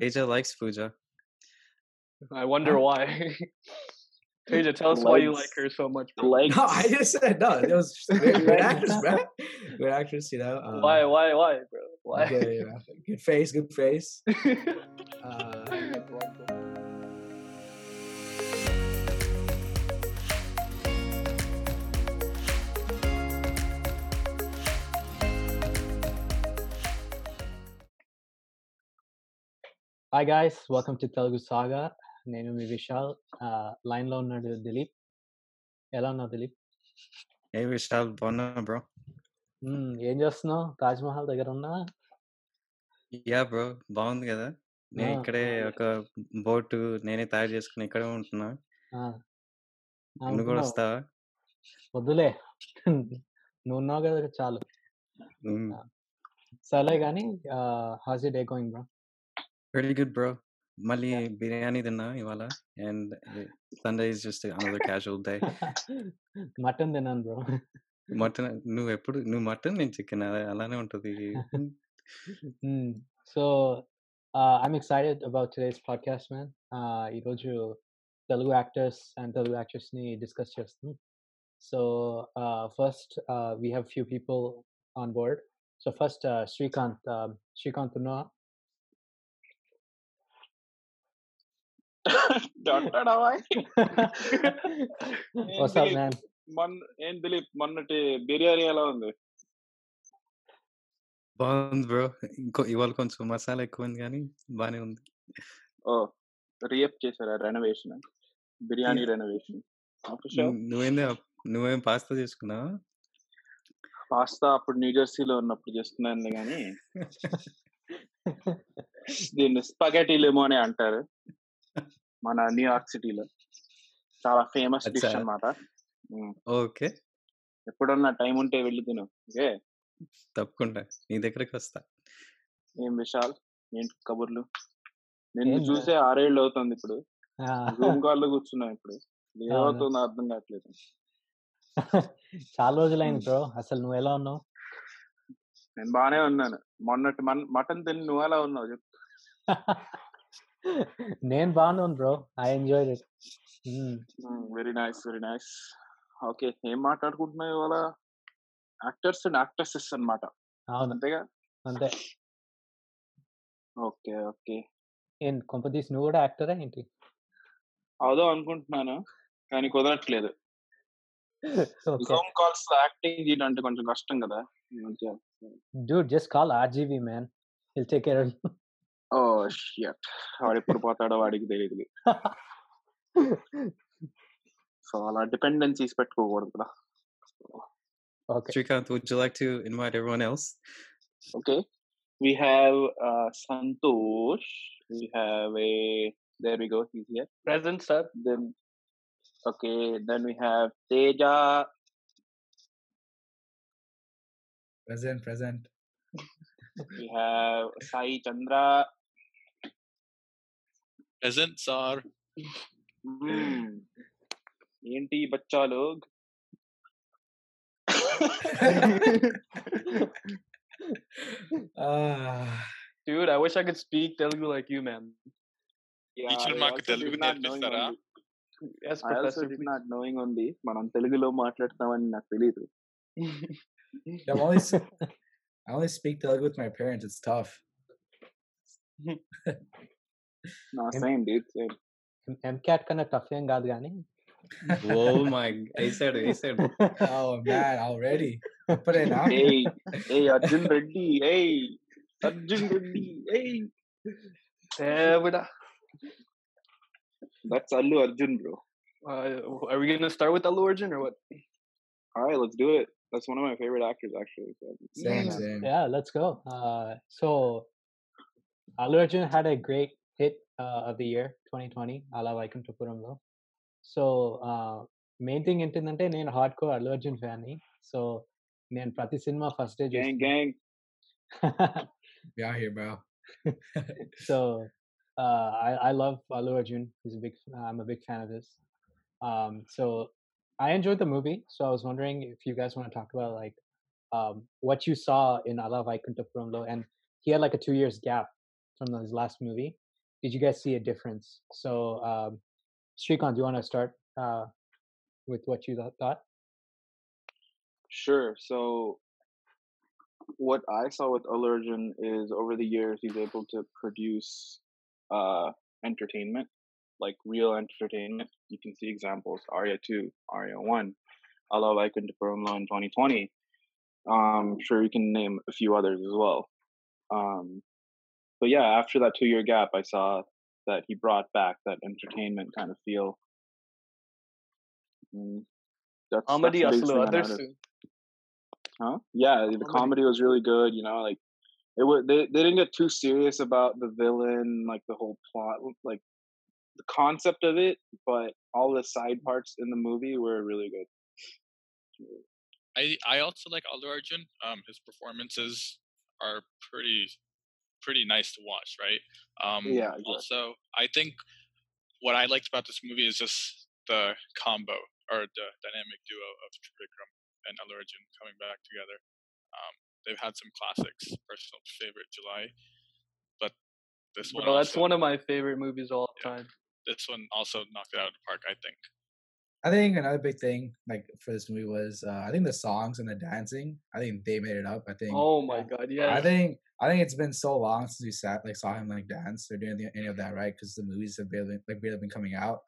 Asia likes Pooja. I wonder why. Teja, tell us why you like her so much. Bro. legs. No, I just said no. It was just great, great actress, man. Good actress, you know. Um, Why, why, why, bro? Why? Yeah, yeah. Good face, good face. Uh, hi guys welcome to Telugu Saga నేను మీ విశాల్. లైన్లో ఉన్నాడు దిలీప్. ఎలా ఉన్నావు Dilip? Hey Vishal, బాగున్నా bro. మ్మ్, ఏం చేస్తున్నావు? తాజ్ మహల్ దగ్గర ఉన్నా? Yeah bro, బాగుంది కదా. నేను ఇక్కడే ఒక బోట్ నేనే తయారు చేసుకుని ఇక్కడే ఉంటున్నా. నువ్వు కూడా. వస్తావా? వద్దులే. నువ్వు ఉన్నావు కదా చాలు. సరే కానీ how's day going bro pretty good bro. మళ్ళీ బిర్యానీ తిన్నా ఇవాళ and Sunday is just another casual day mutton తిన్నాను బ్రో మటన్ నువ్వు ఎప్పుడు నువ్వు మటన్ నేను చికెన్ అలానే ఉంటది so I'm excited about today's podcast man ఈరోజు Telugu actors and Telugu యాక్టర్స్ని discuss చేస్తాం so first we have few people on board so first Srikanth Srikanth ఉన్నా ఏం దిలీప్ మొన్నటి బిర్యానీ ఎలా ఉంది? బాగుంది బ్రో. ఇంకో ఇవాళ కొంచెం మసాలా ఎక్కువ ఉంది కానీ బానే ఉంది. ఓ రియప్ చేశారా రెనోవేషన్? బిర్యానీ రెనోవేషన్. నువ్వు- నువ్వేంది నువ్వేం పాస్తా చేసుకున్నావా? పాస్తా అప్పుడు న్యూ జెర్సీలో ఉన్నప్పుడు చేస్తున్నాను కానీ దీన్ని స్పగెటీ లెమో అని అంటారు. మన న్యూయార్క్ సిటీలో చాలా ఫేమస్ డిష్ అచ్చా. అన్నమాట. ఓకే. ఎప్పుడన్నా టైం ఉంటే వెళ్ళి తిను. ఓకే? తప్పకుండా. నీ దగ్గరకు వస్తా. ఏం విశాల్ ఏంటి కబుర్లు? నిన్ను ఏం చూసే ఆరేళ్ళు అవుతుంది ఇప్పుడు. జూమ్ కాల్లో కూర్చున్నాం ఇప్పుడు. ఏమవుతుందో అర్థం కావట్లేదు. చాలా రోజులైంది బ్రో. అసలు నువ్వు ఎలా ఉన్నావు? నేను బానే ఉన్నాను. మొన్నటి మన్- మటన్ తిని నువ్వు ఎలా ఉన్నావు చెప్పు. నేను బాగున్నాను bro. I enjoy it. Very nice very nice. Okay ఏం మాట్లాడుకుంటున్నావు ఇవాళ? యాక్టర్స్ అండ్ యాక్ట్రెసెస్ అన్నమాట. అవును. అంతేగా? అంతే. Okay okay. ఏం కొంపతీసి నువ్వు కూడా యాక్టరా ఏంటి? అవుదో అనుకుంటున్నాను కానీ కుదరట్లేదు. జూమ్ కాల్స్లో యాక్టింగ్ చేయడం అంటే కొంచెం కష్టం కదా? Dude just call RGB man hill take care ఓ షిట్ వాడు ఎప్పుడు పోతాడో వాడికి తెలియదు సో అలా డిపెండెన్సీస్ పెట్టుకోకూడదు కదా okay Shrikant, would you like to invite everyone else? Okay. We have uh, Santosh. We have a. There we go. He's here. Present, sir. Then, okay. Then we have Teja. present, present. We have Sai Chandra. present sir Hmm. ఏంటి బచ్చా log Ah, Dude, I wish I could speak Telugu like you, man. Teacher మాకు Telugu నేర్పిస్తారా Yes, I also Professor. Did not knowing only మనం తెలుగులో మాట్లాడుతున్నామని నాకు తెలియదు I'm only, s- I only speak Telugu with my parents. It's tough. నా Em- same date same MCAT కన్నా tough ఏం కాదు కానీ oh my, వేసాడు వేసాడు Oh man, already. Put it out. ఏయ్ ఏయ్ అర్జున్ రెడ్డి ఏయ్ అర్జున్ రెడ్డి ఏయ్ Eh, but, uh, that's Allu Arjun bro uh, are we gonna start with Allu Arjun or what? All right, let's do it. That's one of my favorite actors, actually. So. Same, same. yeah let's go uh, so Allu Arjun had a great hit uh, of the year 2020 అలా వైకుంఠపురంలో so main thing ఏంటంటే నేను hard core Allu Arjun fan so నేను ప్రతి cinema first day Gang, gang. Be out here, bro. so uh, I, I love Allu Arjun. He's a big. I'm a big fan of his. Um, so I enjoyed the movie. So I was wondering if you guys want to talk about like um, what you saw in Ala Vaikuntapuramlo, and he had like a two years gap from his last movie. did you guys see a difference? So, um, Shrikant, do you want to start uh, with what you thought? Sure. So, what I saw with Allu Arjun is over the years he's able to produce uh, entertainment, like real entertainment. You can see examples: Arya Two, Arya One, Ala Vaikunthapurramuloo in 2020. Um, sure, you can name a few others as well. Um, but yeah, after that two year gap, I saw that he brought back that entertainment kind of feel. Mm, that's, Comedy that's the biggest aslu thing I others. Huh? Yeah, the Comedy. comedy was really good. You know, like it was. They they didn't get too serious about the villain, like the whole plot, like the concept of it. But all the side parts in the movie were really good. I I also like Allu Arjun. Um, his performances are pretty pretty nice to watch, right? Um, Yeah, exactly. Also, I think what I liked about this movie is just the combo or the dynamic duo of Trivikram and Allu coming back together. Um, they've had some classics. Personal favorite, Julayi, but this one Bro, that's also, one of my favorite movies of all time. this one also knocked it out of the park. I think. I think another big thing like for this movie was uh, I think the songs and the dancing. I think they made it up. I think. Oh my god, yeah. I think I think it's been so long since we sat like saw him like dance or doing any- of that, right? Because the movies have barely like barely been coming out.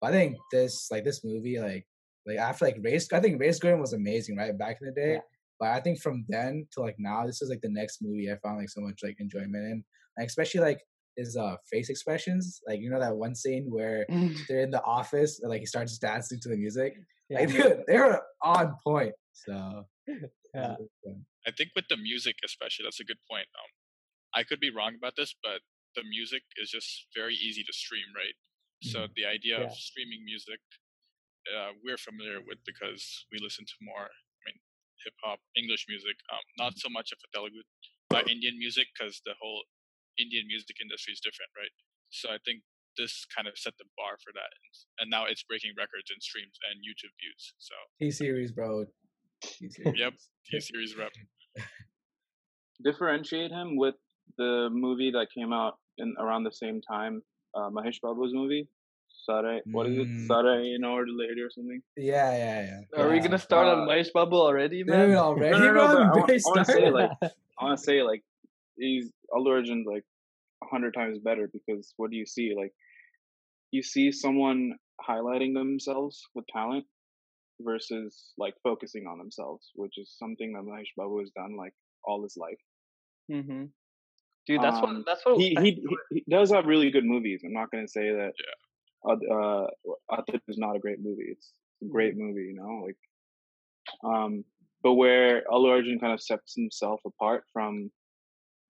But I think this like this movie like like after like race I think Race Gurram was amazing, right? Back in the day. Yeah. But I think from then to like now, this is like the next movie I found like so much like enjoyment in. Like especially like his uh face expressions. Like you know that one scene where they're in the office and like he starts dancing to the music. Yeah. Like dude, they were on point. So Yeah. I think with the music, especially, that's a good point. Um, I could be wrong about this, but the music is just very easy to stream, right? So the idea of Mm-hmm. Streaming music, uh, we're familiar with because we listen to more, I mean, hip hop, English music. Um, not Mm-hmm. so much of a Telugu, uh, Indian music, because the whole Indian music industry is different, right? So I think this kind of set the bar for that, and now it's breaking records in streams and YouTube views. So T series, bro. T series. Yep. T series rep. differentiate him with the movie that came out in around the same time, uh, Mahesh Babu's movie, Sarai. What is it? Mm. Sarai in order lady or something. Yeah, yeah, yeah. Are we gonna start on Uh, Mahesh Babu already, Dude, man? already, No, no, no, bro, I wa- base I wanna say, started. like, I want to say like he's Allu Arjun's like a hundred times better because what do you see? Like you see someone highlighting themselves with talent versus like focusing on themselves, which is something that Mahesh Babu has done like all his life. Hmm Dude, that's Um, what that's what He he he, does have really good movies. I'm not gonna say that. Yeah. Uh, uh, is not a great movie. It's a great movie, you know. Like, um, but where Allu Arjun kind of sets himself apart from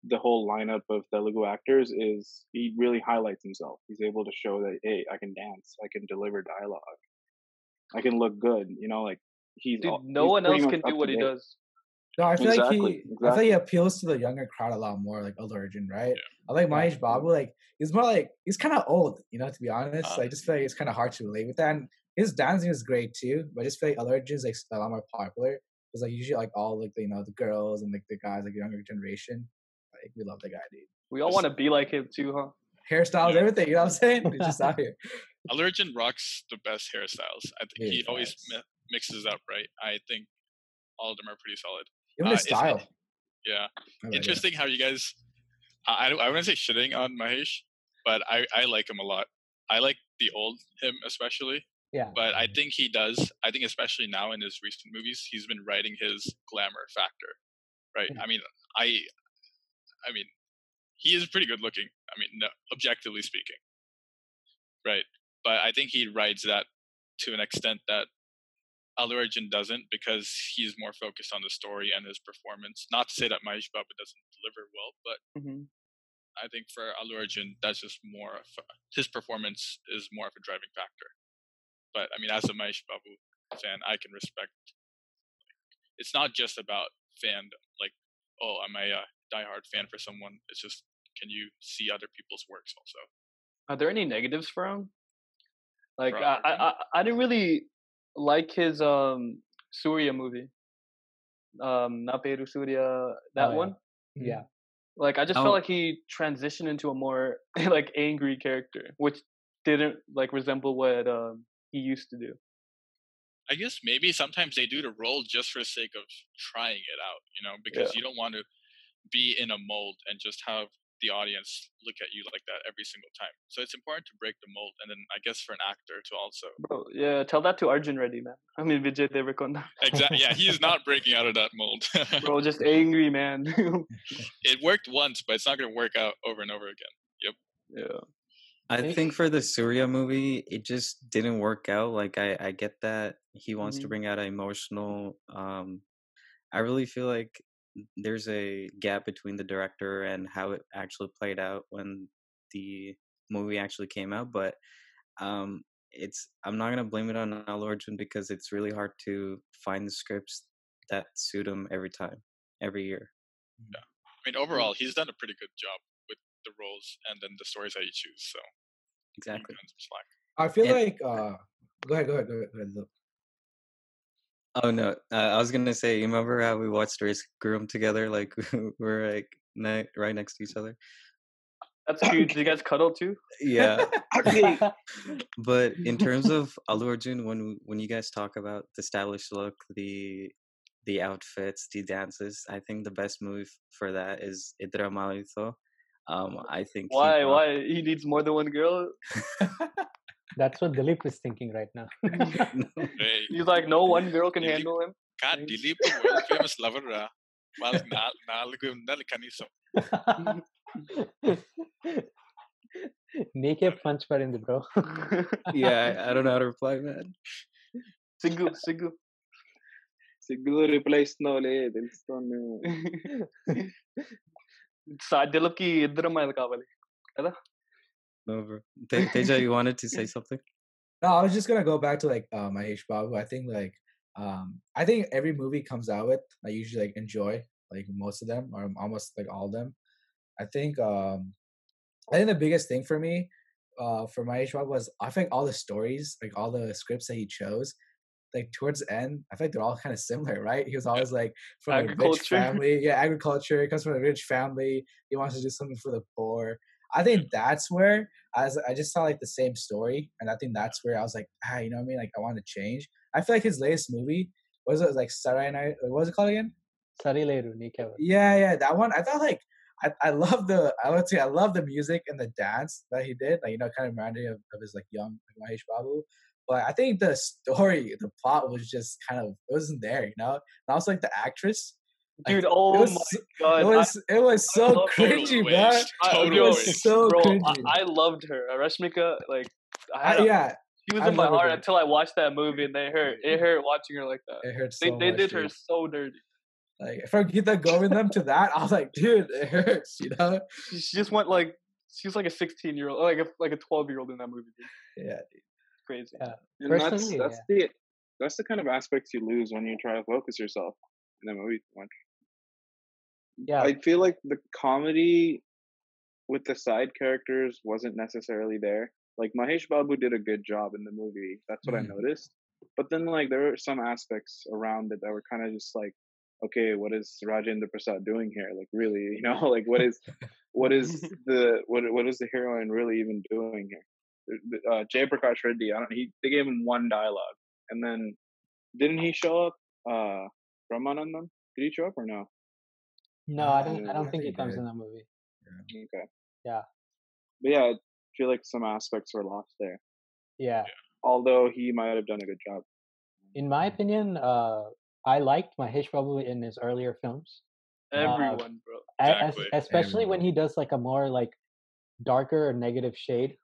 the whole lineup of Telugu actors is he really highlights himself. He's able to show that hey, I can dance, I can deliver dialogue, I can look good. You know, like he's dude, all- no he's one else can do what he does. No, I feel like Exactly, he, I feel like he appeals to the younger crowd a lot more, like Arjun, right? I like Mahesh Babu, like he's more like he's kind of old, you know. To be honest, Uh. I just feel like it's kind of hard to relate with that. And his dancing is great too, but I just feel like Arjun is like a lot more popular because like usually like all like the, you know the girls and like the guys like younger generation, like we love the guy, dude. We all want to be like him too, huh? Hairstyles, Yeah. everything, you know what I'm saying? It's just out here. Allu Arjun rocks the best hairstyles. I think Yeah, he always mi- mixes up, right? I think all of them are pretty solid. Uh, his is it- style. Yeah, like it. interesting how you guys. I I wouldn't say shitting on Mahesh, but I I like him a lot. I like the old him especially, Yeah. but I think he does. I think especially now in his recent movies, he's been writing his glamour factor, right? Yeah. I mean, I, I mean, he is pretty good looking. I mean, no, objectively speaking, right? But I think he rides that to an extent that Arjun doesn't because he's more focused on the story and his performance. Not to say that Mahesh Babu doesn't deliver well, but hmm I think for Arjun, that's just more of a, his performance is more of a driving factor. But I mean, as a Mahesh Babu fan, I can respect. It's not just about fandom. Like, oh, am I a diehard fan for someone? It's just, can you see other people's works also? Are there any negatives for him? Like I, I, I, I didn't really like his um Surya movie. Um, Na Peru Surya, that Oh, yeah. one. Yeah. Like I just Oh. felt like he transitioned into a more like angry character, which didn't like resemble what um, he used to do. I guess maybe sometimes they do the role just for the sake of trying it out, you know, because Yeah. you don't want to be in a mold and just have the audience look at you like that every single time. So it's important to break the mold, and then I guess for an actor to also Bro, yeah, tell that to Arjun Reddy, man. I mean Vijay Deverakonda. exactly. Yeah, he is not breaking out of that mold. Bro, just angry man. it worked once, but it's not going to work out over and over again. Yep. Yeah. I Think- think for the Surya movie, it just didn't work out. Like I, I get that he wants to Mhm. bring out an emotional. Um, I really feel like there's a gap between the director and how it actually played out when the movie actually came out. But um, it's I'm not gonna blame it on Allu Arjun because it's really hard to find the scripts that suit him every time, every year. Yeah. I mean, overall, he's done a pretty good job with the roles and then the stories that he chooses. So Exactly. give him some slack. I feel And- like uh, go ahead, go ahead, go ahead. Go ahead Lil. Oh no, uh, I was gonna say, you remember how we watched Race Gurram together? Like we're like ne- right next to each other. That's cute. Did you guys cuddle too? Yeah, but in terms of Allu Arjun, when when you guys talk about the stylish look, the the outfits, the dances, I think the best move for that is Iddarammayilatho. Um, I think he Why? brought- Why? He needs more than one girl. That's what Dilip is thinking right now. Hey, He's like, no one girl can Really? handle him. God. Dilip, world famous lover ra. వాళ్ళకి నా- నాలుగు ఉండాలి కనీసం నీకే punch పడింది bro yeah, I, I don't know how to reply, man. Siggu, Siggu. సిగ్గులో reply ఇస్తున్నావులే తెలుస్తుంది సాధ్యలకి ఇద్దరు అమ్మాయిలు కావాలి No, bro. Te- Teja, you wanted to say something? No, I was just gonna go back to like uh, Mahesh Babu. I think like um I think every movie comes out with I usually like enjoy like most of them or almost like all of them. I think um I think the biggest thing for me uh for Mahesh Babu was I think all the stories like all the scripts that he chose like towards the end I think they're all kind of similar right he was always like from a rich family yeah agriculture he comes from a rich family he wants to do something for the poor I think that's where I, was, I just saw like the same story, and I think that's where I was like, ah, you know what I mean? Like, I want to change. I feel like his latest movie was it like Sarai Night. What was it called again? Sarai Yeah, yeah, that one. I thought like I, I love the I would say I love the music and the dance that he did. Like you know, kind of reminded me of, of his like young like, Mahesh Babu. But I think the story, the plot was just kind of it wasn't there, you know. And also like the actress, Dude, it oh was my so- god. it was it was so cringy, bro. waste. I, It was so bro, cringy. I loved her. Uh, Rashmika, like, I I, had a- yeah, she was I in my love her, heart until I watched that movie, and they hurt. It hurt watching her like that. it hurts so They, they much. did her so dirty. Like from Gita Govindam to that, I was like, dude, it hurts, you know? She, she just went like she's like a 16 year old, like a like a 12 year old in that movie. Dude. Yeah. Crazy. Yeah. And that's Personally, that's the that's the kind of aspects you lose when you try to focus yourself in a movie too much. Yeah. I feel like the comedy with the side characters wasn't necessarily there. Like Mahesh Babu did a good job in the movie. That's what Mhm. I noticed. But then like there were some aspects around it that were kind of just like, okay, what is Rajendra Prasad doing here? Like really, you know, like what is what is the what what is the heroine really even doing here? Uh, Jay Prakash Reddy, I don't. He they gave him one dialogue, and then didn't he show up? Uh, Ramanandam, did he show up or no? No, I don't. I Uh, don't think he comes in that movie. Okay. Yeah. But yeah, I feel like some aspects were lost there. Yeah. Although he might have done a good job. In my opinion, uh, I liked Mahesh Babu in his earlier films, Everyone, bro. A- as- Exactly. especially when he does like a more like darker or negative shade.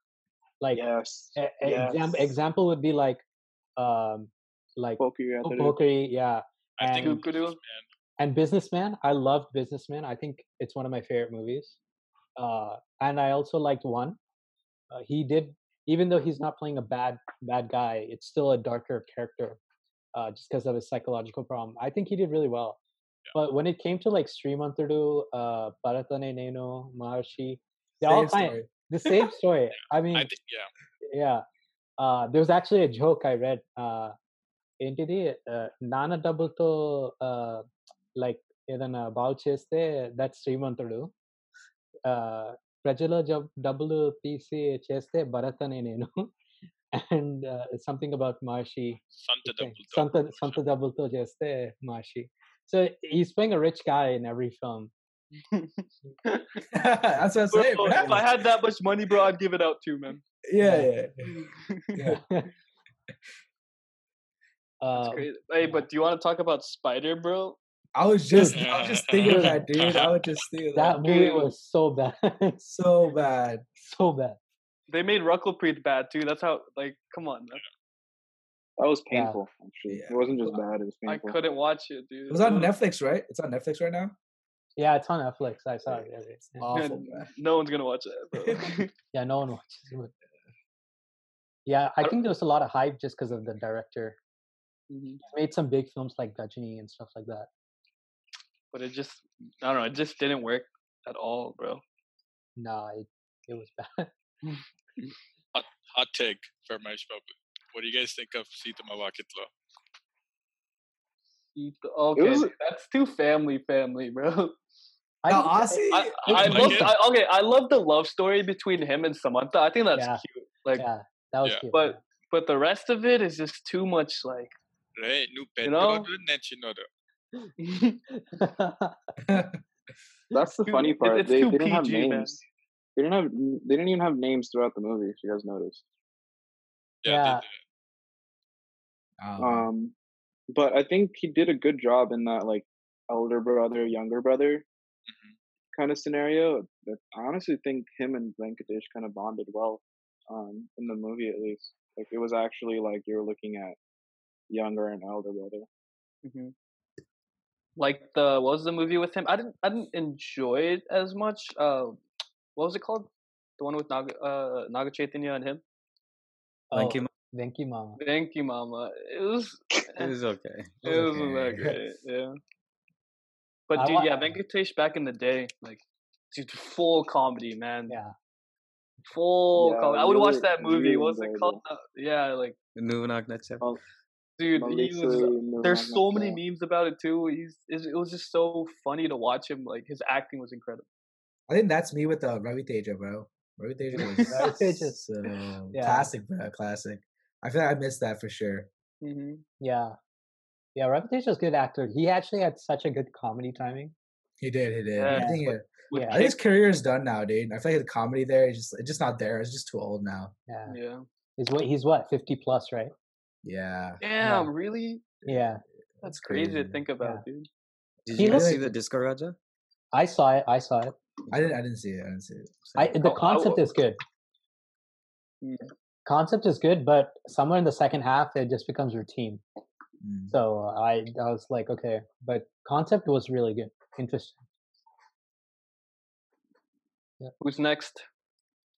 Like yes. a- a- yes. exam- example would be like, um, like Poker Po- Pokiri, yeah, I think And- Kukudu. man, and businessman i loved businessman i think it's one of my favorite movies uh, and i also liked one uh, he did even though he's not playing a bad bad guy it's still a darker character uh, just because of his psychological problem i think he did really well yeah. but when it came to like stream on uh, Bharat Ane Nenu, Maharshi, they all kind the same story. yeah. I mean, I yeah, yeah. Uh, there was actually a joke I read. Uh, ఏంటిది నాన్న డబ్బులతో like ఏదైనా బాగు చేస్తే that Srimanthudu uh, ప్రజల జబ్ డబ్బులు తీసి చేస్తే భరతనే నేను and uh, something about Marshi. Santa Okay. Dumbledore. Santa Santa Dumbledore చేస్తే Marshi. So he's playing a rich guy in every film. That's what I'm Bro, saying. bro. if I had that much money, bro, I'd give it out too, man. yeah, yeah, yeah. That's Uh, crazy. Hey, but do you want to talk about Spider, bro? I was just, I was just thinking of that, dude. I was just thinking of that. that movie Dude. was so bad, So bad. so bad. They made Rakul Preet bad too. That's how. Like, come on, man. That was Yeah. painful. Actually, Yeah. it wasn't just bad. It was painful. I couldn't watch it, dude. It was on Netflix, right? It's on Netflix right now. Yeah, it's on Netflix. I saw it. Yeah, It's awful, Man, man. no one's gonna watch it. bro. Yeah, no one watches it. Yeah, I I- think there was a lot of hype just because of the director. Mhm. He's made some big films like Gajini and stuff like that. But it just, I don't know. It just didn't work at all, bro. Nah, it, it was bad. Hot take for my show. What do you guys think of Seethamma Vakitlo? Okay, was- that's too family, family, bro. I No, honestly, I, You I like love. I, okay, I love the love story between him and Samantha. I think that's Yeah. cute. Like, yeah, that was Yeah. cute. but but the rest of it is just too much. Like, Right? Nu You know? Pedro Nechinodo. That's the too- funny part. it's they, too they didn't have PG, man. names. They didn't have. They didn't even have names throughout the movie. If you guys noticed. Yeah, Yeah. Um, Um, but I think he did a good job in that like elder brother, younger brother Mhm. kind of scenario. That I honestly think him and Venkatesh kind of bonded well, um, in the movie at least. Like it was actually like you were looking at younger and elder brother. Mhm. Like the what was the movie with him? I didn't I didn't enjoy it as much. Uh, what was it called? The one with Naga uh, Naga Chaitanya and him. Thank Oh, you. Venki Mama. Thank you, Mama. It was It was okay. it wasn't that okay. great. Yeah. But I dude, wa- yeah, Venkatesh back in the day, like, dude, full comedy, man. Yeah. Full Yeah, comedy. I would watch that movie. really What was it called? Uh, yeah, like, Nuvanak Nacha. Dude, he was. Malisai, There's so many memes about it too. He's. It it was just so funny to watch him. Like his acting was incredible. I think that's me with uh, Ravi Teja, bro. Ravi Teja was Ravi Teja. so Yeah. classic, bro. Classic. I feel like I missed that for sure. hmm Yeah. Yeah, Ravi was a good actor. He actually had such a good comedy timing. He did. He did. Yeah. I think. With- uh, Yeah. I think his career is done now, dude. I feel like the comedy there is just it's just not there. It's just too old now. Yeah. yeah. He's what he's what, fifty plus, right? Yeah. Damn, really? Yeah. That's crazy to think about, dude. Did He you looks- see the Disco Raja? I saw it. I saw it. I didn't. I didn't see it. I didn't see it. I the Oh, I concept w- is good. Mm. Concept is good, but somewhere in the second half it just becomes routine. Mm. So I I was like, okay, but concept was really good, interesting. Who's next?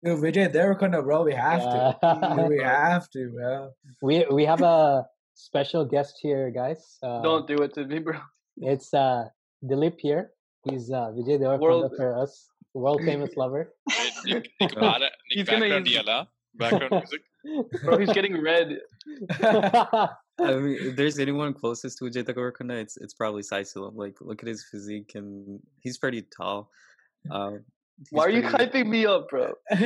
Dude, Vijay Deverakonda, bro. We have to. Yeah. Dude, we have to, bro. we we have a special guest here, guys. Uh, Don't do it to me, bro. It's uh Dilip here. He's uh Vijay Deverakonda World- for us, world famous lover. Right, Nick, Nick, He's gonna background use- yalla. Background music. Bro, he's getting red. I mean, if there's anyone closest to Vijay Deverakonda, it's it's probably Sai Like, look at his physique, and he's pretty tall. Um, Why are you pretty- hyping me up, bro?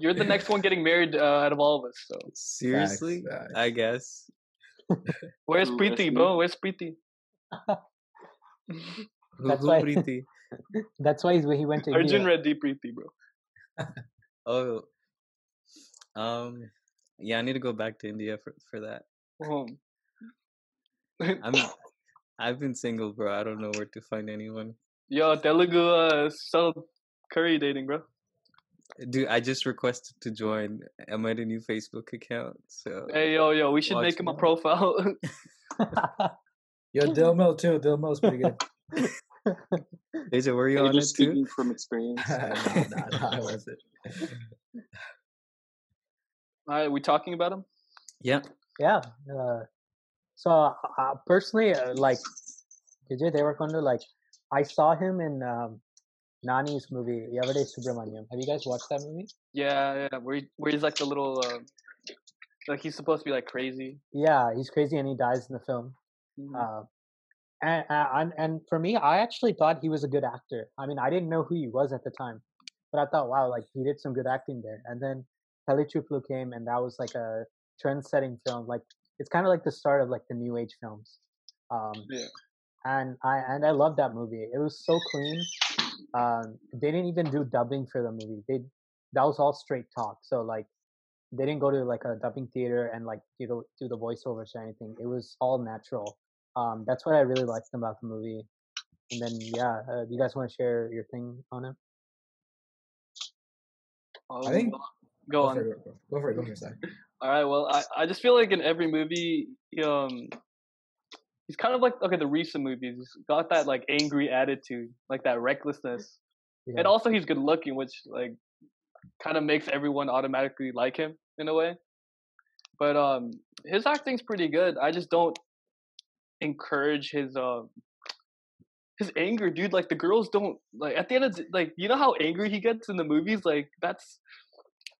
You're the next one getting married uh, out of all of us. So Seriously, facts. I guess. where's Who, Preeti, bro? Where's Preeti? That's why- Preeti? That's why he's, he went to Arjun India. Reddy Preeti, bro. Oh, um, yeah, I need to go back to India for for that. Oh. I'm, I've been single, bro. I don't know where to find anyone. Yo, Telugu uh, South Curry dating, bro. Dude, I just requested to join. I made a new Facebook account, so Hey, yo, yo, we should Watch make him a profile. Yo, Dil Mill too. Dil Mill's pretty good. Deja, were you Are you on it just too? from experience? no, no, no, I wasn't. Alright, we talking about him? Yeah. yeah. Uh, so uh, personally, uh, like Vijay Deverakonda, like I saw him in um, Nani's movie Yavade Subramaniam. Have you guys watched that movie? Yeah, yeah. Where, he, where he's like the little, uh, like he's supposed to be like crazy. Yeah, he's crazy and he dies in the film. Mhm. Uh, and, and and for me, I actually thought he was a good actor. I mean, I didn't know who he was at the time, but I thought, wow, like he did some good acting there. And then Pelli Choopulu came, and that was like a trend-setting film. Like it's kind of like the start of like the new age films. Um, Yeah. And I and I love that movie. It was so clean. Um, they didn't even do dubbing for the movie. They that was all straight talk. So like they didn't go to like a dubbing theater and like you know do the voiceovers or anything. It was all natural. Um, that's what I really liked about the movie. And then yeah, uh, you guys want to share your thing on it? Um, I think- well, go on. For it, go for it. Go for it. Zach. All right. Well, I, I just feel like in every movie, um, he's kind of like okay, the recent movies. He's got that like angry attitude, like that recklessness, Yeah. and also he's good looking, which like kind of makes everyone automatically like him in a way. But um, his acting's pretty good. I just don't encourage his um his anger, dude. Like the girls don't like at the end of like you know how angry he gets in the movies. Like that's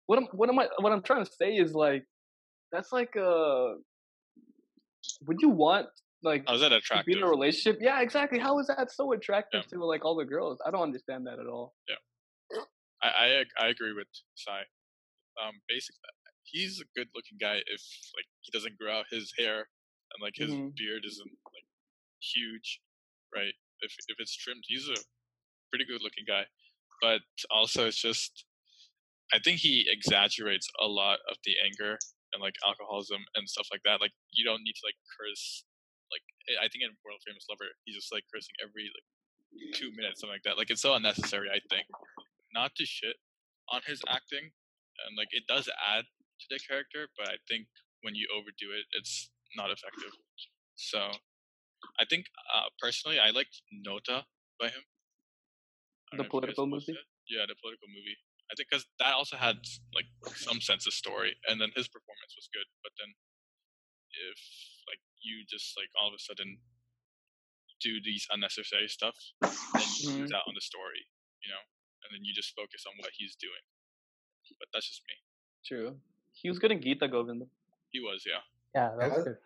what am what am I what I'm trying to say is like that's like uh would you want like How is that attractive? in a relationship? Yeah, exactly. How is that so attractive to like all the girls? I don't understand that at all. I, I I agree with Sai. Um, basically, he's a good-looking guy if like he doesn't grow out his hair and like his Mhm. beard isn't like huge, right? If if it's trimmed, he's a pretty good-looking guy. But also, it's just I think he exaggerates a lot of the anger and like alcoholism and stuff like that. Like you don't need to like curse. Like I- think in World Famous Lover, he's just like cursing every like two minutes, something like that. Like it's so unnecessary. I think not to shit on his acting, and like it does add to the character, but I think when you overdo it, it's not effective. So I think uh, personally, I liked Nota by him. The don't know if you guys political movie? it. Yeah, the political movie. I think because that also had like some sense of story, and then his performance was good. But then, if like you just like all of a sudden do these unnecessary stuff, then you lose out on the story, you know, and then you just focus on what he's doing. But that's just me. True. He was good in Gita Govinda. He was, yeah. Yeah, that was good.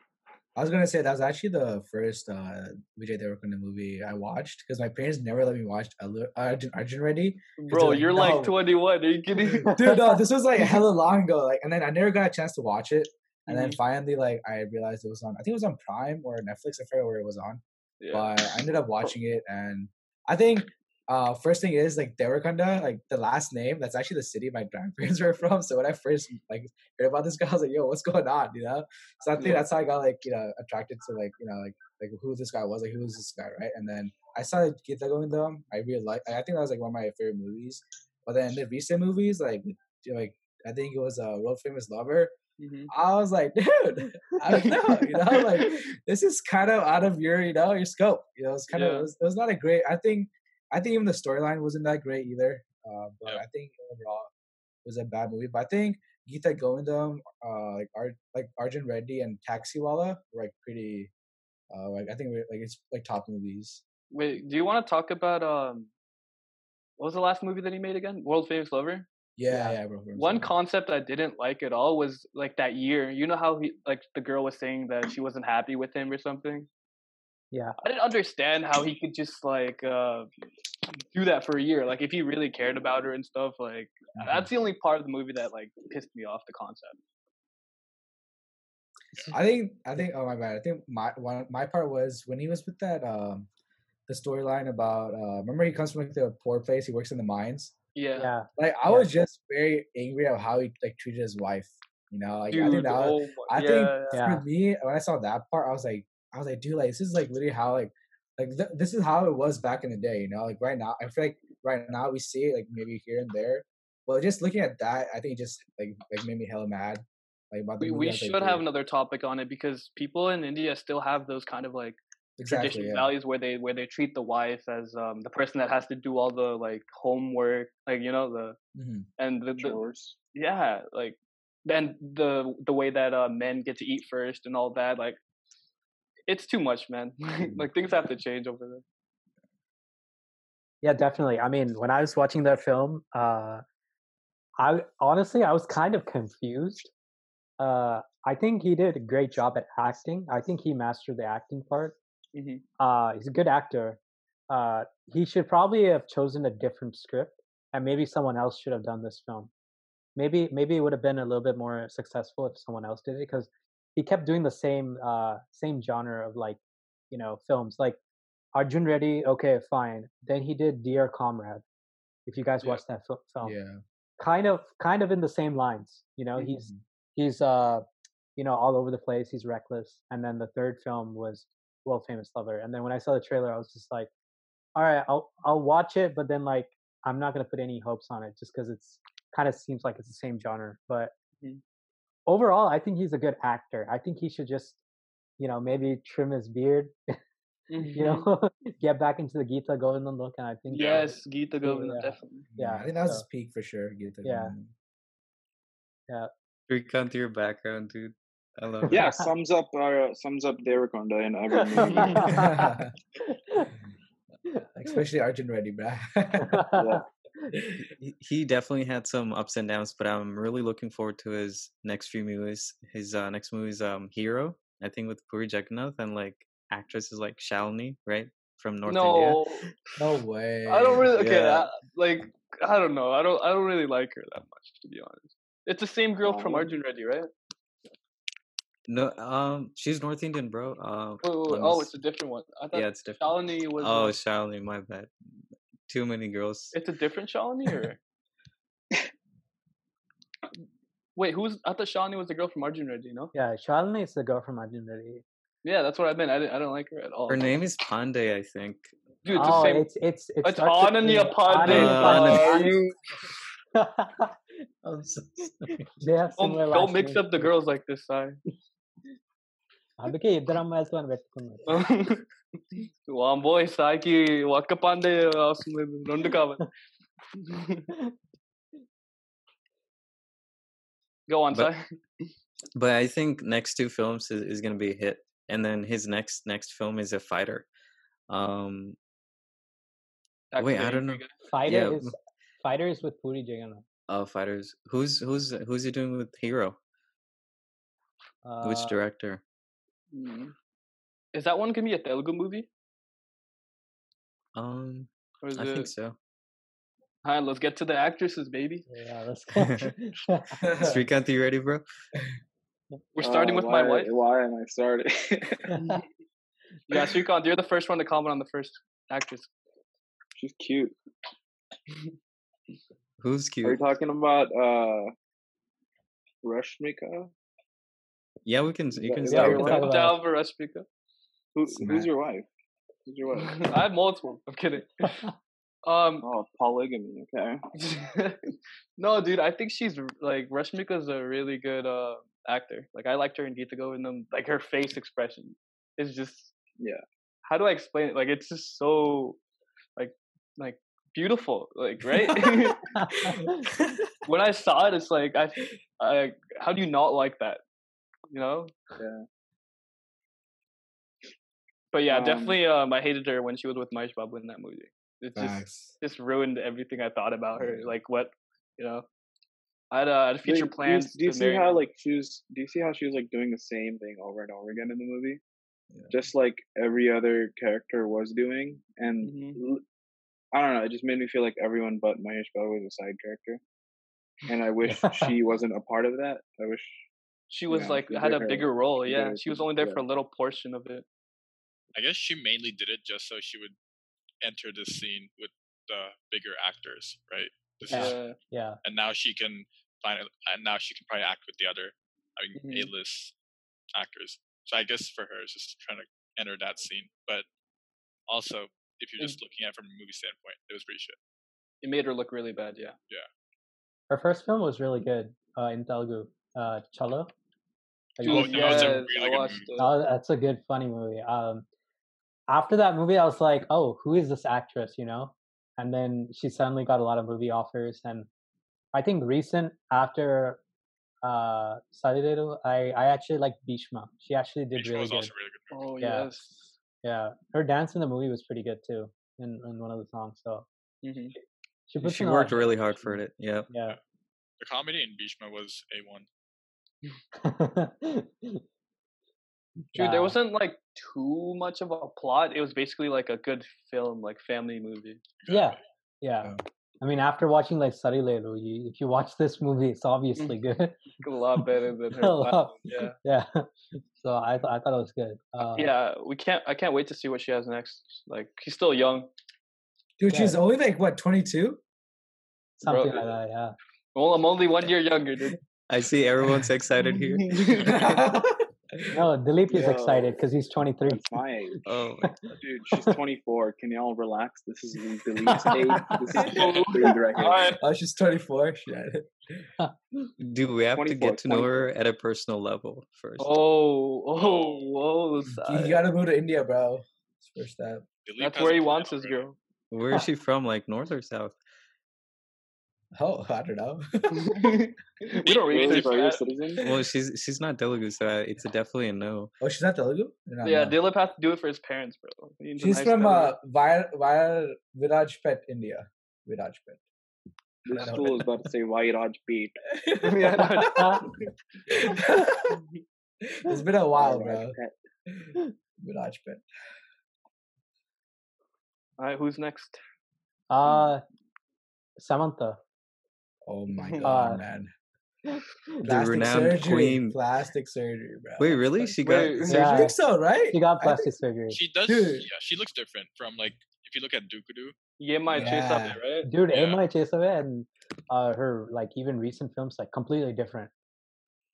I was gonna say that was actually the first uh, Vijay Deverakonda movie I watched because my parents never let me watch Arjun, Arjun Reddy. Bro, like, you're no. like 21. Are you kidding? Dude, no, this was like hella long ago. Like, and then I never got a chance to watch it. And then Mhm. finally, like, I realized it was on. I think it was on Prime or Netflix. I forget where it was on. yeah. But I ended up watching it, and I think uh first thing is like Deverakonda, like the last name. That's actually the city my grandparents were from. So when I first like heard about this guy, I was like, "Yo, what's going on?" You know. So I think Yeah. that's how I got like you know attracted to like you know like like who this guy was, like who was this guy, right? And then I started Gita Govindam. I really like. I think that was like one of my favorite movies. But then the recent movies, like like I think it was a uh, world famous lover. Mhm. I was like, dude, I don't know, you know, like this is kind of out of your, you know, your scope. You know, it's kind of it, was, it was not a great. I think, I think even the storyline wasn't that great either. Uh, but Yeah. I think overall it was a bad movie. But I think Geeta Govindam, uh, like Ar- like Arjun Reddy and Taxiwala were like pretty, uh, like I think like it's like top movies. Wait, do you want to talk about um what was the last movie that he made again? World Famous Lover? Yeah, Yeah. bro. One concept I didn't like at all was like that year. You know how he like the girl was saying that she wasn't happy with him or something? Yeah. I didn't understand how he could just like uh do that for a year. Like if he really cared about her and stuff, like Mhm. that's the only part of the movie that like pissed me off the concept. I think I think oh my bad. I think my one my part was when he was with that um the storyline about uh remember he comes from like the poor place, he works in the mines. Yeah. Yeah, Like I Yeah. was just very angry at how he like treated his wife. You know, like I think that was, oh I yeah, think yeah. For me when I saw that part, I was like I was like, dude, like this is like literally how like like th- this is how it was back in the day. You know, like right now, I feel like right now we see it like maybe here and there. Well, just looking at that, I think it just like like made me hella mad. Like about the we, we should have dude, another topic on it because people in India still have those kind of like exactly, traditional yeah. values where they where they treat the wife as um the person that has to do all the like homework, like you know the Mhm. and the, the Chores. yeah like then the the way that uh men get to eat first and all that like it's too much man like things have to change over there yeah, definitely. I mean, when I was watching that film, uh, I honestly I was kind of confused. Uh, I think he did a great job at acting. I think he mastered the acting part. Mhm. Uh, he's a good actor. Uh, he should probably have chosen a different script, and maybe someone else should have done this film. Maybe maybe it would have been a little bit more successful if someone else did it because he kept doing the same uh same genre of like you know films like Arjun Reddy. Okay, fine. Then he did Dear Comrade. If you guys Yeah. watched that fil- film, Yeah. kind of kind of in the same lines. You know, Mhm. he's he's uh you know all over the place. He's reckless. And then the third film was World Famous Lover. And then when I saw the trailer, I was just like, all right, I'll I'll watch it, but then like I'm not gonna put any hopes on it just because it's kind of seems like it's the same genre. But Mhm. overall, I think he's a good actor. I think he should just you know maybe trim his beard. you know, get back into the Gita Govindan look, and I think Yes, Geeta Yeah. Govinda, definitely. Yeah, I think that's so- his peak for sure. Gita Yeah. Govindan. Recount your background, dude. I love Yeah, it. sums up uh, sums up Deverakonda in every movie. Especially Arjun Reddy, bruh. Yeah. He- He definitely had some ups and downs, but I'm really looking forward to his next few movies. His uh, next movie is um, Hero, I think, with Puri Jagannath and like actresses like Shalini, right, from North India. No, no way. I don't really. Okay, Yeah. I, like I don't know. I don't. I don't really like her that much, to be honest. It's the same girl from Oh. Arjun Reddy, right? No, um, she's North Indian, bro. Uh, Wait, wait, wait. let Oh, it's a different one. I thought yeah, it's different. Shalini was. Oh, Shalini, my bad. Too many girls. it's a different Shalini, or wait, who's? I thought Shalini was the girl from Arjun Reddy. No. yeah, Shalini is the girl from Arjun Reddy. Yeah, that's what I meant. I didn't. I don't like her at all. Her name is Pandey, I think. Dude, it's oh, the same. it's it's it's It's Ananya A. Pandey. Ananya Uh, Pandey. I'm so sorry. they have Don't, don't mix names up the girls like this, sorry. అందుకే ఇద్దరు అమ్మాయిలతో అని పెట్టుకున్నారు వాంబోయ్ సాయికి ఒక్క పండే అవసరం లేదు రెండు కావాలి Go on, But- Sai. But I think next two films is, is gonna be a hit, and then his next next film is a fighter. Um, wait, I don't know. fighter Yeah. is fighter is with Puri Jagannath. Uh, fighters. Who's who's who's he doing with Hero? Which Uh, director? Hmm. Is that one gonna be a Telugu movie? Um, Or is I it... think so. Alright, let's get to the actresses, baby. yeah, let's go. Srikanth, you ready, bro? We're starting Uh, with why, my wife. Why am I starting? Yeah, Srikant, you're the first one to comment on the first actress. She's cute. Who's Are you cute? talking about uh Rashmika? Yeah, we can. You Yeah, can is start that with your that. wife? Down for Rashmika. Who, who's your wife? Who's your wife? I have multiple. I'm kidding. Um, Oh, polygamy. Okay. no, dude, I think she's r- like Rashmika's a really good uh actor. Like I liked her in Geeta Govindam. Like her face expression is just Yeah. How do I explain it? Like it's just so like like beautiful. Like right. when I saw it, it's like I, I how do you not like that? You know. Yeah. But yeah, Um, definitely. Um, I hated her when she was with Mahesh Babu in that movie. It just Facts. just ruined everything I thought about her. Like what, you know. I had, uh, I had Wait, future do you- plans. Do you, to see how her. like she was? Do you see how she was like doing the same thing over and over again in the movie? Yeah. Just like every other character was doing, and Mhm. l- I don't know. It just made me feel like everyone but Mahesh Babu was a side character, and I wish she wasn't a part of that. I wish. She was yeah, like had did a her- bigger role. she Yeah, she was only there yeah. for a little portion of it. I guess she mainly did it just so she would enter the scene with the bigger actors, right? This is, Yeah. yeah. and now she can find, and now she can probably act with the other, I mean, Mhm. A-list actors. So I guess for her, it's just trying to enter that scene. But also, if you're just looking at it from a movie standpoint, it was pretty shit. It made her look really bad. Yeah. Yeah. Her first film was really good uh, in Telugu. Uh, Chalo. Have you Oh, Dude, that a yes, really I watched movie. Oh, that's a good funny movie. Um, after that movie, I was like, oh, who is this actress? You know, and then she suddenly got a lot of movie offers, and I think recent after uh Sadideru, I I actually liked Bhishma. She actually did Beach really was good. really good. movie. Oh Yeah. yes. Yeah, her dance in the movie was pretty good too in in one of the songs. So hmm she She in a lot worked really hard for it. Yeah. Yeah. The comedy in Bhishma was A1. Dude, there wasn't like too much of a plot. It was basically like a good film, like family movie. yeah, yeah. Yeah. I mean, after watching like Sari Lelu, you, if you watch this movie, it's obviously good. A lot better than her. Lot. Yeah. yeah. So I th- I thought it was good. Uh, Yeah, we can't. I can't wait to see what she has next. Like, she's still young. Dude, Yeah. she's only like what, 22? something Bro, like that. Yeah. Well, I'm only one year younger, dude. I see everyone's excited here. No, Dilip is Yo. excited because he's 23. That's oh my age. Oh, Dude, she's 24. Can y'all relax? This is the least age. This is for the record. All right. oh, she's 24. Shit. dude, we have to get to know her at a personal level first. Oh, oh, whoa! You, you gotta move to India, bro. First step. Dilip That's where he wants his girl. Where is she from? Like north or south? Oh, I don't know. we don't Really, research bro, you're a citizen? Well, she's she's not Telugu, so uh, it's a definitely a no. oh, she's not Telugu? You're not Yeah, know. Dilip has to do it for his parents, bro. He needs a She's nice from family. uh, via via Virajpet, India. Virajpet. This I know fool is about to say Vairaj beat. Yeah, no, it's been a while, bro. Virajpet. All right, who's next? Uh, Samantha. Oh my Uh, god, man. The Plastic renowned surgery. queen. Plastic surgery, bro. Wait, really? She got Wait, I Yeah. think so, right? She got I plastic surgery. She does. Dude. Yeah, she looks different from like if you look at Dookudu. Yemai Yeah. Chesave, right? Dude, Yeah. Emma Chesave and uh, her like even recent films like completely different.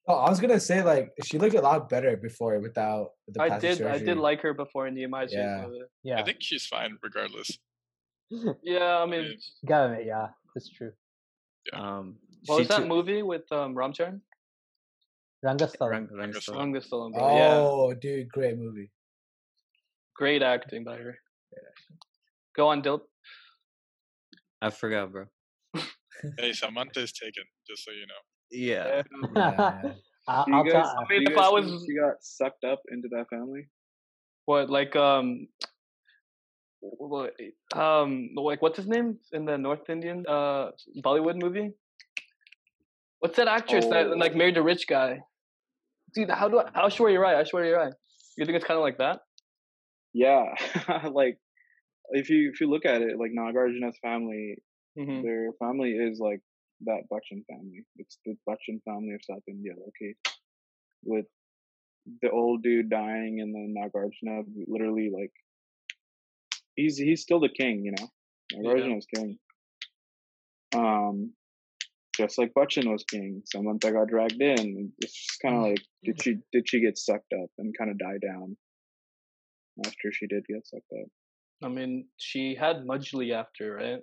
Oh, I was gonna say like she looked a lot better before without the I plastic did. surgery. I did like her before in Yemai Yeah. Chesave. Yeah, I think she's fine regardless. Yeah, I mean, gotta admit, yeah, it's true. Um. what was that took- movie with um, Ramcharan? Rangasthalam. Rang- Rangsthalam. Rangasthalam, bro. Yeah, Oh, dude, great movie. great acting by her. Go on, Dilip. I forgot, bro. Hey, Samantha is taken, just so you know. Yeah. Yeah. I- Do you I'll guys. I mean, you if I was- she got sucked up into that family? What like um what, um like what's his name in the North Indian uh Bollywood movie? What's that actress that Oh. like married a rich guy? Dude, how do I how sure you're right? I swear you're right. You think it's kind of like that? Yeah, like if you if you look at it, like Nagarjuna's family, hmm their family is like that Bachchan family. It's the Bachchan family of South India, okay? With the old dude dying and then Nagarjuna literally like he's he's still the king, you know. Nagarjuna's king. Um just like Bachchan was king. Samantha got dragged in. It's just kinda like did she did she get sucked up and kinda die down after she did get sucked up? I mean, she had Majili after, right?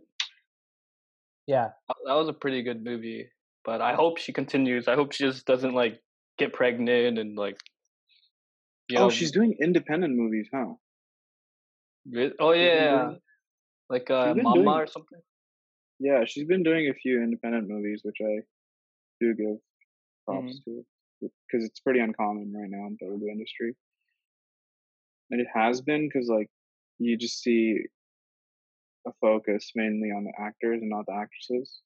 Yeah, That- That was a pretty good movie, but I hope she continues. I hope she just doesn't like get pregnant and like. You oh, know, she's doing independent movies, huh? Re- Oh yeah, doing- like uh, Mama doing- or something. Yeah, she's been doing a few independent movies, which I do give props to because it's pretty uncommon right now in the Telugu industry. And it has been because like you just see a focus mainly on the actors and not the actresses.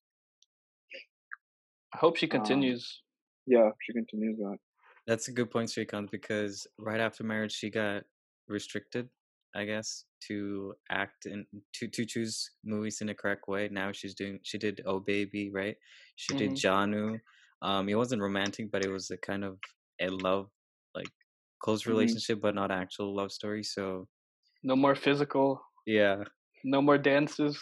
I hope she Um, continues. Yeah, she continues that. That's a good point, Srikant, because right after marriage she got restricted, I guess, to act and to to choose movies in the correct way. Now she's doing she did Oh Baby, right? She did Mhm. Janu. Um it wasn't romantic, but it was a kind of a love like close Mhm. relationship but not actual love story. So No more physical. yeah. No more dances.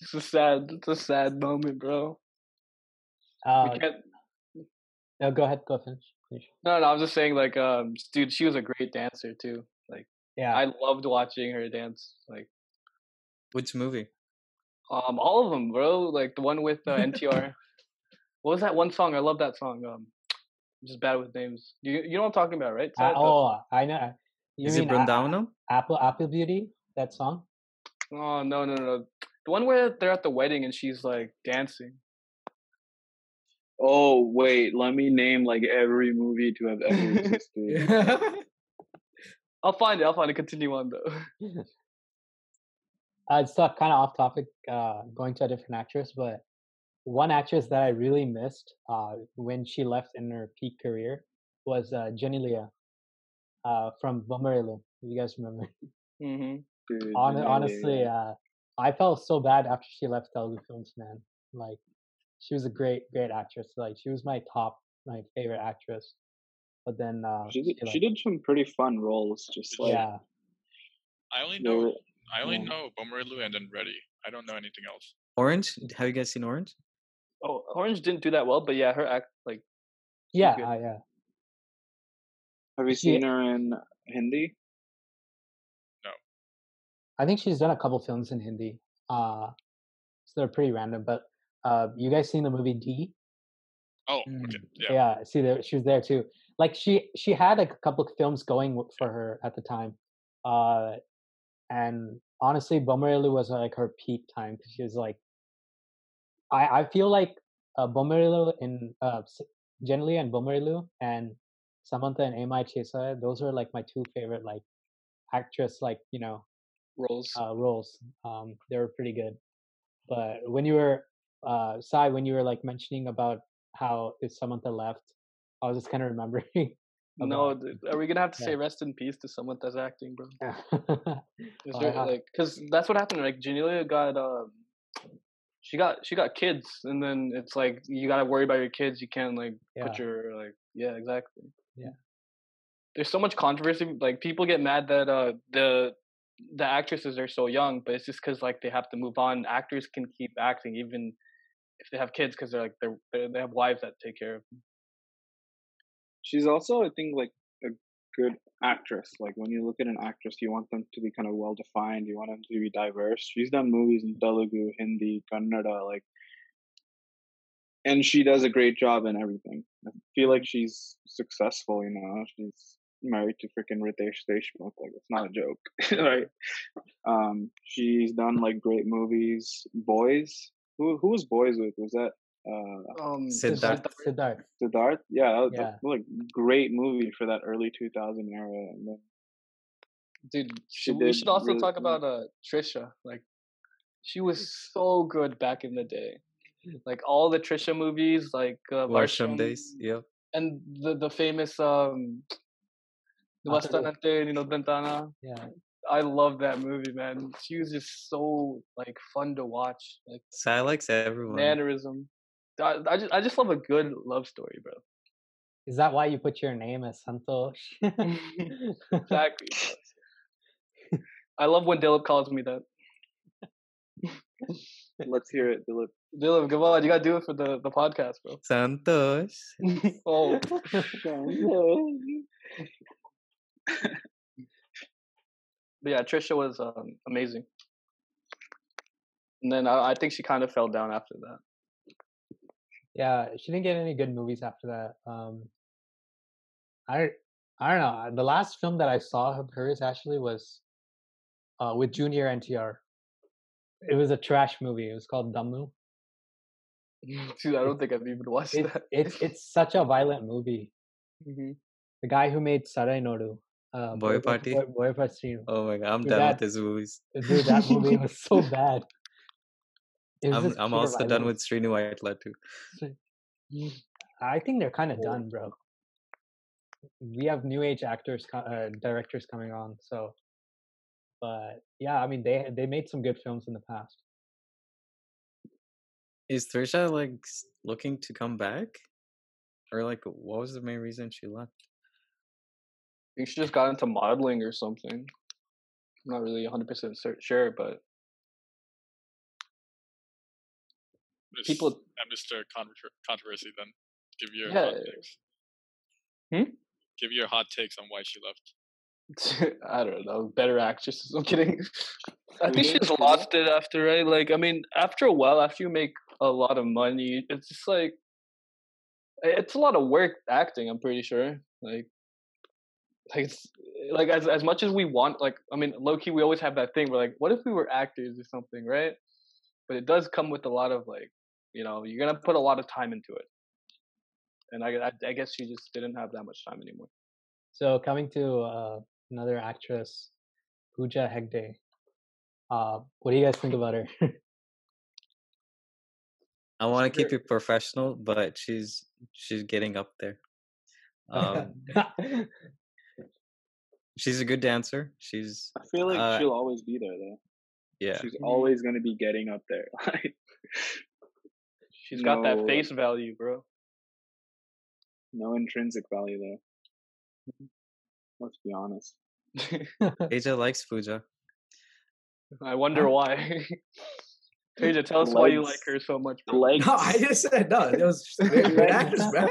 it's a sad. It's a sad moment, bro. uh, we can't. no, go ahead, go finish. No, no. I'm just saying, like, um, dude, she was a great dancer too. Yeah, I loved watching her dance. Like, Which movie? um, all of them, bro. Like the one with uh, NTR. what was that one song? I love that song. Um, I'm just bad with names. You you know what I'm talking about, right? The- oh, I know. You Is mean it A- Apple Apple Beauty? That song? Oh no no no! The one where they're at the wedding and she's like dancing. Oh wait, let me name like every movie to have ever existed. I'll find it. I'll find it. Continue on though. uh, it's kind of off topic, uh, going to a different actress, but one actress that I really missed uh, when she left in her peak career was uh, Genelia uh, from Bommarillu. You guys remember? hmm Dude, Hon- honestly, uh, I felt so bad after she left Telugu films, man. Like, she was a great, great actress. Like, she was my top, my favorite actress. But then, uh, she did, she she did some pretty fun roles. Just like yeah, I only know were, I only yeah. know Bommarillu and then Ready. I don't know anything else. Orange. Have you guys seen Orange? Oh, Orange didn't do that well, but yeah, her act like yeah, uh, yeah. Have you She, seen her in Hindi? No. I think she's done a couple films in Hindi. Uh, so they're pretty random. But uh, you guys seen the movie Dhee? Oh, Mm. okay. Yeah. Yeah, see, there she was there too. Like she she had like a couple of films going for her at the time, uh, and honestly, Bommarillu was like her peak time because she was like, I I feel like uh, Bommarillu in uh, Jenly and Bommarillu and Samantha and Amai Chesa, those are like my two favorite like actress like you know roles. uh, roles. Um, they were pretty good. But when you were uh, Sai, when you were like mentioning about how if Samantha left, I was just kind of remembering no, th- are we gonna have to yeah. say rest in peace to someone that's acting, bro? Oh, there, like, cause that's what happened. Like, Genelia got um, she got she got kids, and then it's like you gotta worry about your kids. You can't like put your like yeah exactly. Yeah. There's so much controversy. Like people get mad that uh the the actresses are so young, but it's just because like they have to move on. Actors can keep acting even if they have kids because they're like they're, they're they have wives that take care of them. She's also, I think, like a good actress. Like when you look at an actress, you want them to be kind of well defined. You want them to be diverse. She's done movies in Telugu, Hindi, Kannada, like, and she does a great job in everything. I feel like she's successful. You know, she's married to freaking Riteish Deshmukh. Like it's not a joke, right? Um, she's done like great movies. Boys. Who who was Boys with? Was that uh Um, Siddharth. Siddharth. Siddharth? Yeah, that, Yeah. that like great movie for that early 2000 era. And then dude She we should also really talk good. about uh trisha like she was so good back in the day like all the trisha movies like uh, Varsham Varsham, Days. Yep. and the the famous um Athadu. Bastante Ninodantana. Yeah. I love that movie, man. She was just so like fun to watch. Like Sai likes everyone. mannerism. I, I just I just love a good love story, bro. Is that why you put your name as Santosh? Exactly. bro. I love when Dilip calls me that. let's hear it, Dilip. Dilip, come on, you gotta do it for the, the podcast, bro. Santosh. oh, but yeah, Trisha was um, amazing. And then I, I think she kind of fell down after that. Yeah, she didn't get any good movies after that. Um, I I don't know. The last film that I saw of hers actually was uh, with Junior NTR. It was a trash movie. It was called Dammu. Dude, I don't think I've even watched It, that. it's it's such a violent movie. Mhm. The guy who made Sarrainodu, uh, Boyapati? Boy, Boyapati. Oh my god, I'm Dude, done that- with his movies. Dude, that movie was so bad. It I'm I'm pure also done violence. with Srinu Vaitla too. I think they're kind of done, bro. We have new age actors, co- uh, directors coming on, so. But yeah, I mean, they they made some good films in the past. Is Trisha like looking to come back? Or like what was the main reason she left? I think she just got into modeling or something. I'm not really 100% sure, but Miss- people. uh, Mr. Contro- Controversy, then give your Yeah. hot takes. Hmm? Give your hot takes on why she left. I don't know, better actresses. I'm kidding. I think she's lost it after, right? Like, I mean, after a while, after you make a lot of money, it's just like it's a lot of work acting. I'm pretty sure. Like, like it's like as as much as we want. Like, I mean, low key, we always have that thing. We're like, what if we were actors or something, right? But it does come with a lot of like, you know, you're gonna put a lot of time into it. And I, I, I guess she just didn't have that much time anymore. So coming to uh, another actress, Pooja Hegde. Uh, what do you guys think about her? I want to keep Sure. it professional, but she's she's getting up there. Um, she's a good dancer. She's I feel like uh, she'll always be there though. yeah. She's Mhm. always gonna be getting up there. Like She's got that face value, bro. no intrinsic value though. Let's be honest. Aja likes Fuja. I wonder why. Teja, tell us why you like her so much. Bro. legs. No, I just said no. It was just great, great actress, bro.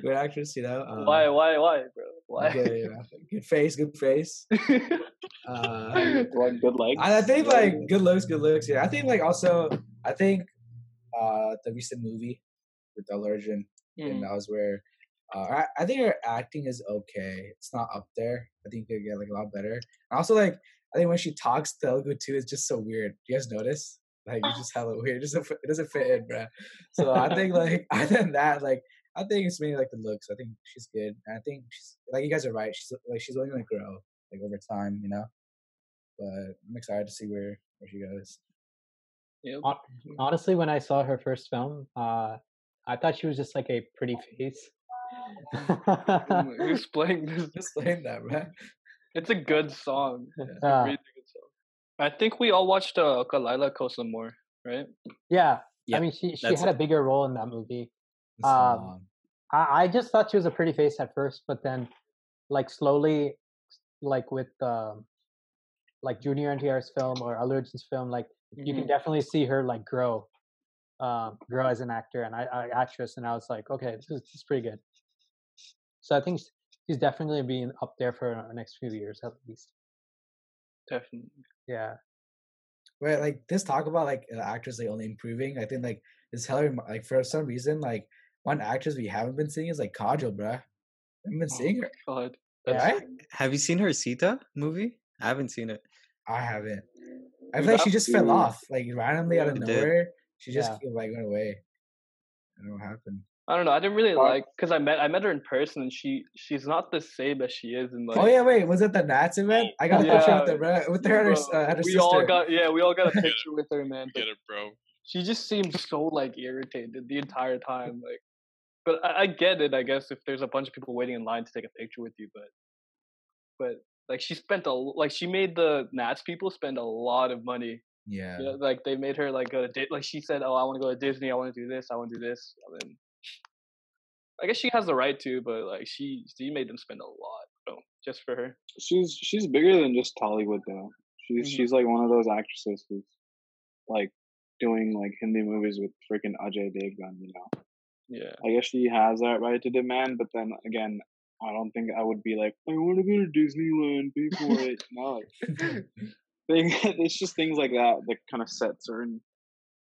Great actress, you know. Uh, Why, why, why, bro? Why? Okay, yeah. Good face, good face. Uh, good legs. I think like good looks, good looks. Yeah, I think like also, I think uh the recent movie with Allu Arjun, and Mm. that was where uh, I, I think her acting is okay. It's not up there. I think it could get like a lot better. And also like I think when she talks Telugu too, it's just so weird. You guys notice? Like it's just hella weird. It doesn't fit- it doesn't fit in, bruh. So I think like other than that, like I think it's mainly like the looks. I think she's good. And I think she's like you guys are right. She's like she's only gonna grow like over time, you know. But I'm excited to see where where she goes. Yep. Honestly, when I saw her first film, uh, I thought she was just like a pretty face. Who's playing this? Just saying that, bruh. It's a good song. It's a Uh, really good song. I think we all watched uh, Kalila Kosamore, right? yeah, Yeah, I mean, she she that's had a bigger role in that movie. Um. I, I just thought she was a pretty face at first, but then, like slowly, like with um, like Junior NTR's film or Allu film, like you can Mhm. definitely see her like grow, um, grow as an actor and I, I actress. And I was like, okay, this is, this is pretty good. So I think she's definitely being up there for the next few years at least. Definitely. Yeah. Wait, like this talk about like actors like only improving. I think like it's hella rem- like for some reason like one actress we haven't been seeing is like Kajal, bruh. I haven't been Oh seeing her. God. Yeah. Right? Have you seen her Sita movie? I haven't seen it. I haven't. I Dude, feel like she that just fell off like randomly out of It did. nowhere. She just Yeah. like went away. I don't know what happened. I don't know. I didn't really like because I met I met her in person and she she's not the same as she is in like. oh yeah, wait, was it the Nats event? I got a picture with her, bruh, with her and her, s- uh, her we sister. all got yeah, we all got a picture with her, man. Get it, bro. she just seemed so like irritated the entire time. Like, but I, I get it. I guess if there's a bunch of people waiting in line to take a picture with you, but but like she spent a like she made the Nats people spend a lot of money. yeah. You know, like they made her like go to Di- like she said, oh, I want to go to Disney. I want to do this. I want to do this. And then I guess she has the right to, but like she she made them spend a lot, bro, just for her. She's she's bigger than just Tollywood though. She's Mhm. she's like one of those actresses who's like doing like Hindi movies with freaking Ajay Devgan. You know, Yeah. I guess she has that right to demand, but then again, I don't think I would be like, I want to go to Disneyland, pay for it. no, thing it's just things like that that kind of set certain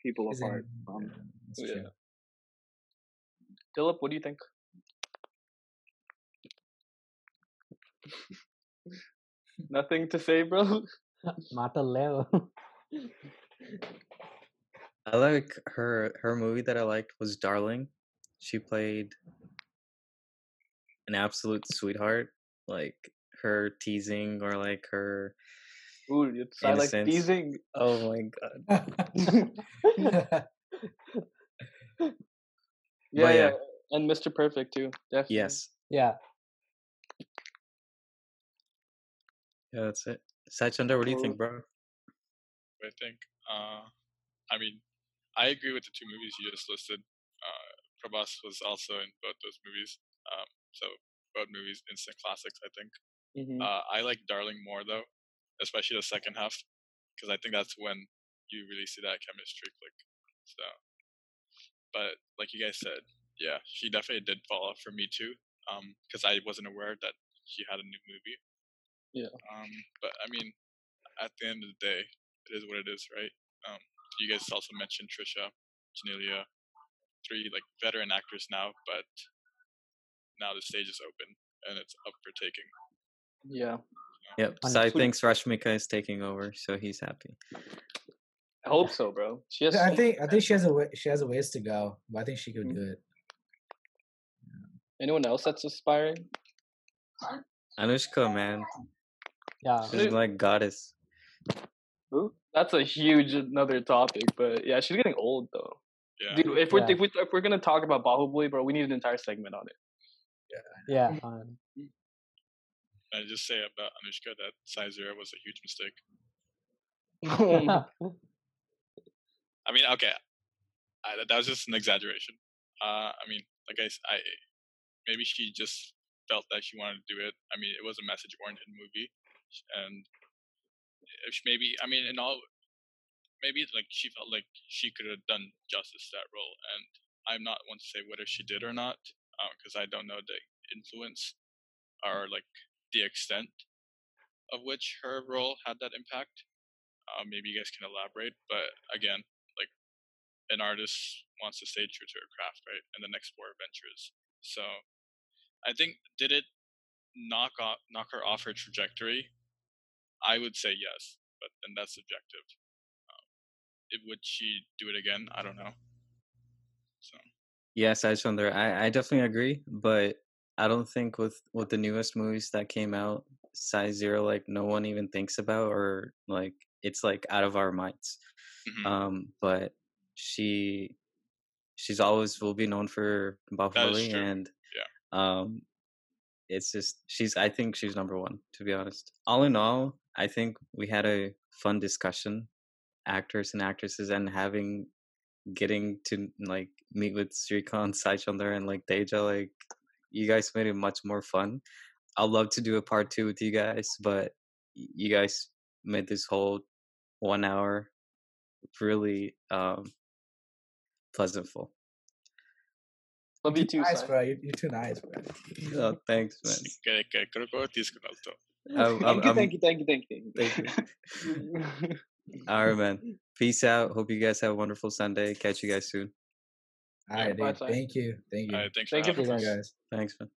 people Is in- apart. Um, yeah, that's Yeah. true. Philip, what do you think? Nothing to say, bro. Mata Leo. I like her her movie that I liked was Darling. She played an absolute sweetheart. Like her teasing or like her Ooh, it's, I like teasing. oh my god. Yeah, yeah, yeah. and Mr. Perfect too. Definitely. Yes. yeah. Yeah, that's it. Saichander, what do you think, bro? I think. Uh, I mean, I agree with the two movies you just listed. Uh, Prabhas was also in both those movies. Um, so both movies, instant classics. I think. Mhm. Uh, I like Darling more though, especially the second half, because I think that's when you really see that chemistry click. So, but like you guys said, yeah, she definitely did fall off for me too, because I wasn't aware that she had a new movie. Yeah. Um, but I mean, at the end of the day, it is what it is, right? Um, you guys also mentioned Trisha, Genelia, three like veteran actors now, but now the stage is open and it's up for taking. Yeah. Yep. On Sai Sweet. thinks Rashmika is taking over, so he's happy. I hope so, bro. She has. I think I think she has a wa- she has a ways to go, but I think she could Mm. do it. Anyone else that's aspiring? Anushka, man. Yeah. She's like goddess. Who? That's a huge another topic, but yeah, she's getting old though. Yeah. Dude, if we're Yeah. if we if we're gonna talk about Bahubali, bro, we need an entire segment on it. Yeah. Um, I just say about Anushka that size zero was a huge mistake. I mean, okay, I, that was just an exaggeration. Uh, I mean, like I, maybe she just felt that she wanted to do it. I mean, it was a message-oriented movie, and if she maybe, I mean, in all, maybe like she felt like she could have done justice to that role, and I'm not one to say whether she did or not, because I don't know the influence or like the extent of which her role had that impact. Uh, maybe you guys can elaborate, but again, like an artist wants to stay true to her craft, right? And the next four adventures. So, I think did it knock off knock her off her trajectory? I would say yes, but then that's subjective. Um, it, would she do it again? I don't know. Yes, I Sundar, I I definitely agree, but I don't think with with the newest movies that came out, size zero, like no one even thinks about or like it's like out of our minds. mhm, Um, but she she's always will be known for that is Bahubali, true. and Yeah. um, it's just she's I think she's number one to be honest. All in all, I think we had a fun discussion, actors and actresses, and having getting to like meet with Srikant, Saichander, and like Deja, like you guys made it much more fun. I'd love to do a part two with you guys, but you guys made this whole one hour really um pleasantful. Love you too, nice, bro. You're, you're, too nice, bro. oh, thanks, man. Okay, okay. I'm, I'm, thank you, thank you, thank you, thank you. Thank you. All right, man. Peace out. Hope you guys have a wonderful Sunday. Catch you guys soon. All right, bye, dude. Sai. Thank you. Thank you. Alright, thanks for Thank you having for us. guys. Thanks, man.